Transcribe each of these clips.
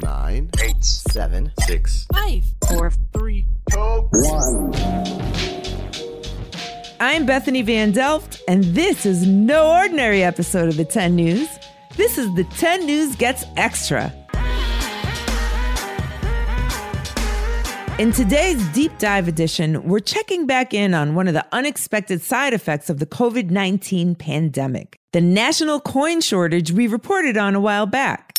nine, eight, seven, six, five, four, three, two, one. I'm Bethany Van Delft, and this is no ordinary episode of the 10 News. This is the 10 News Gets Extra. In today's deep dive edition, we're checking back in on one of the unexpected side effects of the COVID 19 pandemic the national coin shortage we reported on a while back.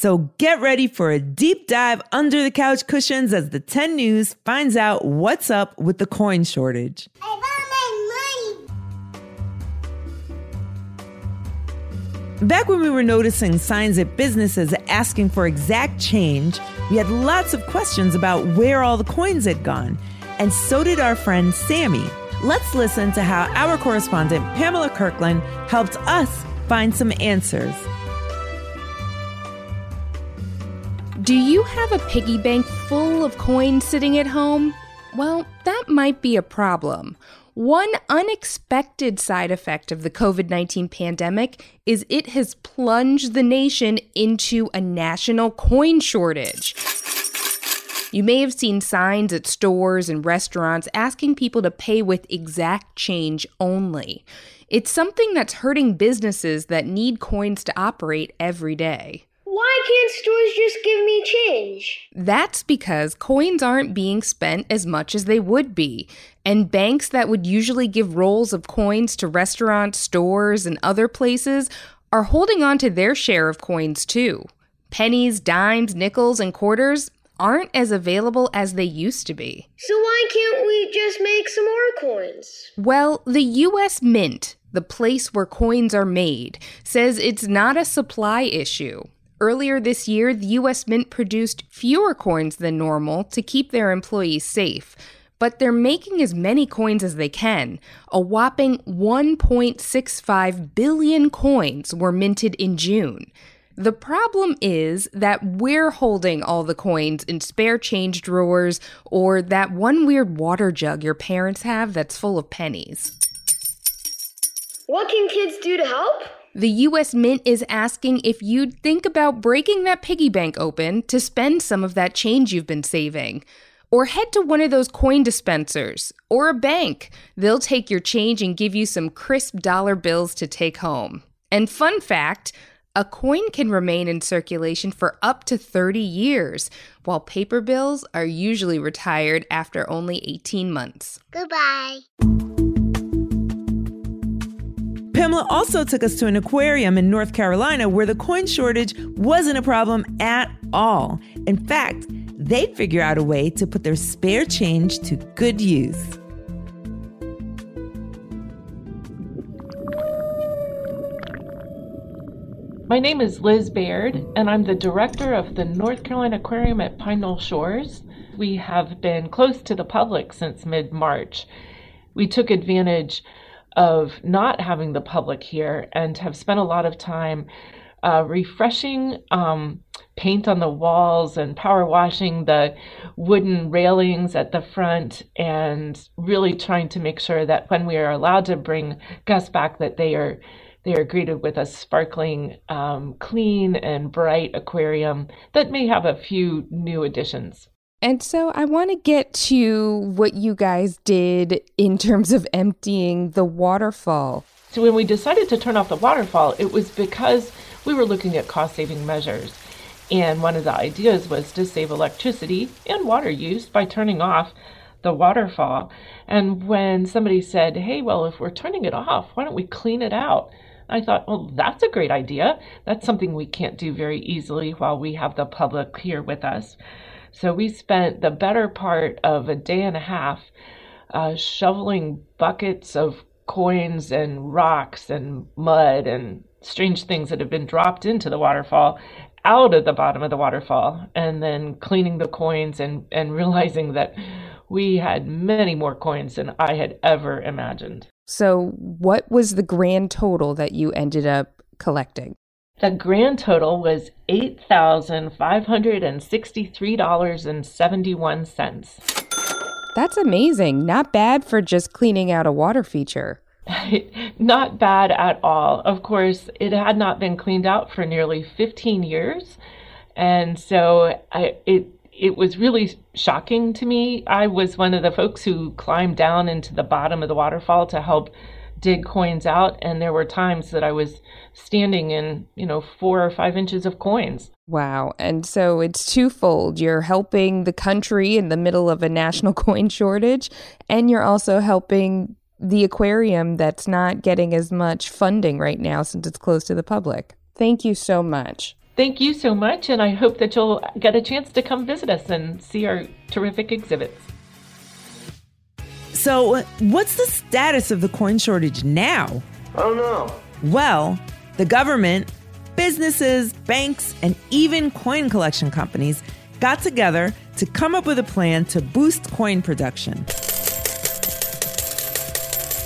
So get ready for a deep dive under the couch cushions as the 10 News finds out what's up with the coin shortage. Back when we were noticing signs at businesses asking for exact change, we had lots of questions about where all the coins had gone. And so did our friend Sammy. Let's listen to how our correspondent Pamela Kirkland helped us find some answers. Do you have a piggy bank full of coins sitting at home? Well, that might be a problem. One unexpected side effect of the COVID 19 pandemic is it has plunged the nation into a national coin shortage. You may have seen signs at stores and restaurants asking people to pay with exact change only. It's something that's hurting businesses that need coins to operate every day. Why can't stores just give me change? That's because coins aren't being spent as much as they would be. And banks that would usually give rolls of coins to restaurants, stores, and other places are holding on to their share of coins too. Pennies, dimes, nickels, and quarters aren't as available as they used to be. So why can't we just make some more coins? Well, the US Mint, the place where coins are made, says it's not a supply issue. Earlier this year, the US Mint produced fewer coins than normal to keep their employees safe, but they're making as many coins as they can. A whopping 1.65 billion coins were minted in June. The problem is that we're holding all the coins in spare change drawers or that one weird water jug your parents have that's full of pennies. What can kids do to help? The US Mint is asking if you'd think about breaking that piggy bank open to spend some of that change you've been saving. Or head to one of those coin dispensers or a bank. They'll take your change and give you some crisp dollar bills to take home. And fun fact a coin can remain in circulation for up to 30 years, while paper bills are usually retired after only 18 months. Goodbye. Pamela also took us to an aquarium in North Carolina where the coin shortage wasn't a problem at all. In fact, they'd figure out a way to put their spare change to good use. My name is Liz Baird, and I'm the director of the North Carolina Aquarium at Pine Knoll Shores. We have been closed to the public since mid March. We took advantage of not having the public here and have spent a lot of time uh, refreshing um, paint on the walls and power washing the wooden railings at the front and really trying to make sure that when we are allowed to bring guests back that they are they are greeted with a sparkling um, clean and bright aquarium that may have a few new additions and so I want to get to what you guys did in terms of emptying the waterfall. So when we decided to turn off the waterfall, it was because we were looking at cost saving measures. And one of the ideas was to save electricity and water use by turning off the waterfall. And when somebody said, hey, well, if we're turning it off, why don't we clean it out? I thought, well, that's a great idea. That's something we can't do very easily while we have the public here with us. So we spent the better part of a day and a half uh, shoveling buckets of coins and rocks and mud and strange things that have been dropped into the waterfall out of the bottom of the waterfall and then cleaning the coins and, and realizing that we had many more coins than I had ever imagined. So, what was the grand total that you ended up collecting? The grand total was $8,563.71. That's amazing. Not bad for just cleaning out a water feature. not bad at all. Of course, it had not been cleaned out for nearly 15 years. And so I, it it was really shocking to me. I was one of the folks who climbed down into the bottom of the waterfall to help dig coins out and there were times that I was standing in, you know, 4 or 5 inches of coins. Wow. And so it's twofold. You're helping the country in the middle of a national coin shortage and you're also helping the aquarium that's not getting as much funding right now since it's closed to the public. Thank you so much. Thank you so much, and I hope that you'll get a chance to come visit us and see our terrific exhibits. So, what's the status of the coin shortage now? I don't know. Well, the government, businesses, banks, and even coin collection companies got together to come up with a plan to boost coin production.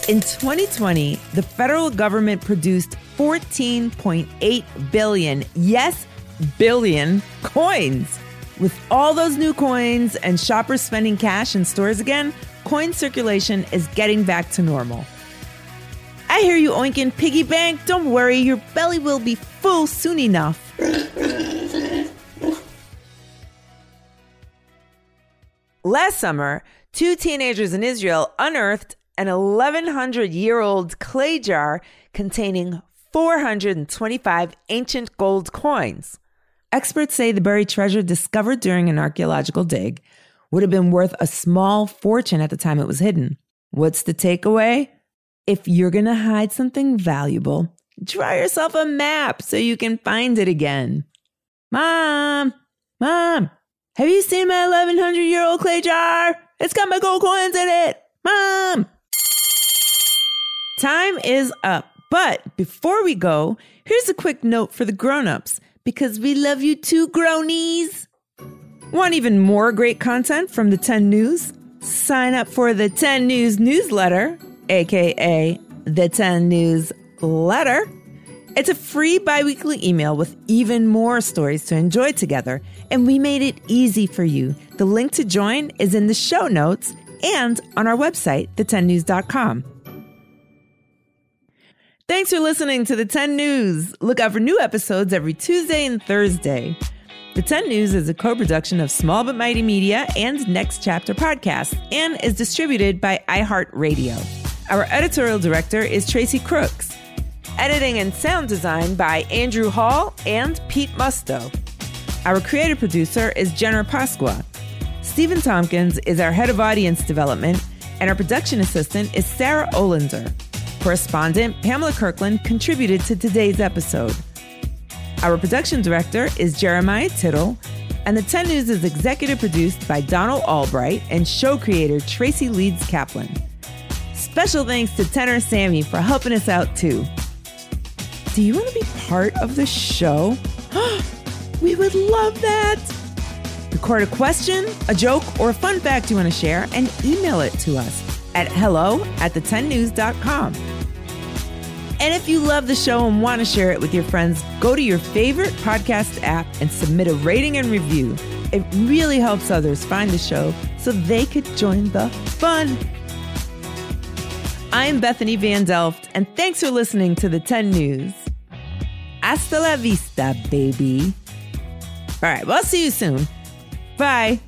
In 2020, the federal government produced 14.8 billion, yes, billion coins. With all those new coins and shoppers spending cash in stores again, coin circulation is getting back to normal. I hear you oinking piggy bank. Don't worry, your belly will be full soon enough. Last summer, two teenagers in Israel unearthed an 1100 year old clay jar containing 425 ancient gold coins. Experts say the buried treasure discovered during an archaeological dig would have been worth a small fortune at the time it was hidden. What's the takeaway? If you're going to hide something valuable, draw yourself a map so you can find it again. Mom, Mom, have you seen my 1100 year old clay jar? It's got my gold coins in it. Mom! Time is up. But before we go, here's a quick note for the grown-ups because we love you too, gronies. Want even more great content from the 10 News? Sign up for the 10 News newsletter, aka the 10 News letter. It's a free biweekly email with even more stories to enjoy together, and we made it easy for you. The link to join is in the show notes and on our website, the10news.com. Thanks for listening to the 10 News. Look out for new episodes every Tuesday and Thursday. The 10 News is a co production of Small But Mighty Media and Next Chapter Podcast and is distributed by iHeartRadio. Our editorial director is Tracy Crooks. Editing and sound design by Andrew Hall and Pete Musto. Our creative producer is Jenna Pasqua. Stephen Tompkins is our head of audience development, and our production assistant is Sarah Olinder. Correspondent Pamela Kirkland contributed to today's episode. Our production director is Jeremiah Tittle, and the 10 News is executive produced by Donald Albright and show creator Tracy Leeds Kaplan. Special thanks to tenor Sammy for helping us out too. Do you want to be part of the show? we would love that. Record a question, a joke, or a fun fact you want to share and email it to us at hello at the10news.com. And if you love the show and want to share it with your friends, go to your favorite podcast app and submit a rating and review. It really helps others find the show so they could join the fun. I'm Bethany Van Delft, and thanks for listening to the 10 News. Hasta la vista, baby. All right, well, I'll see you soon. Bye.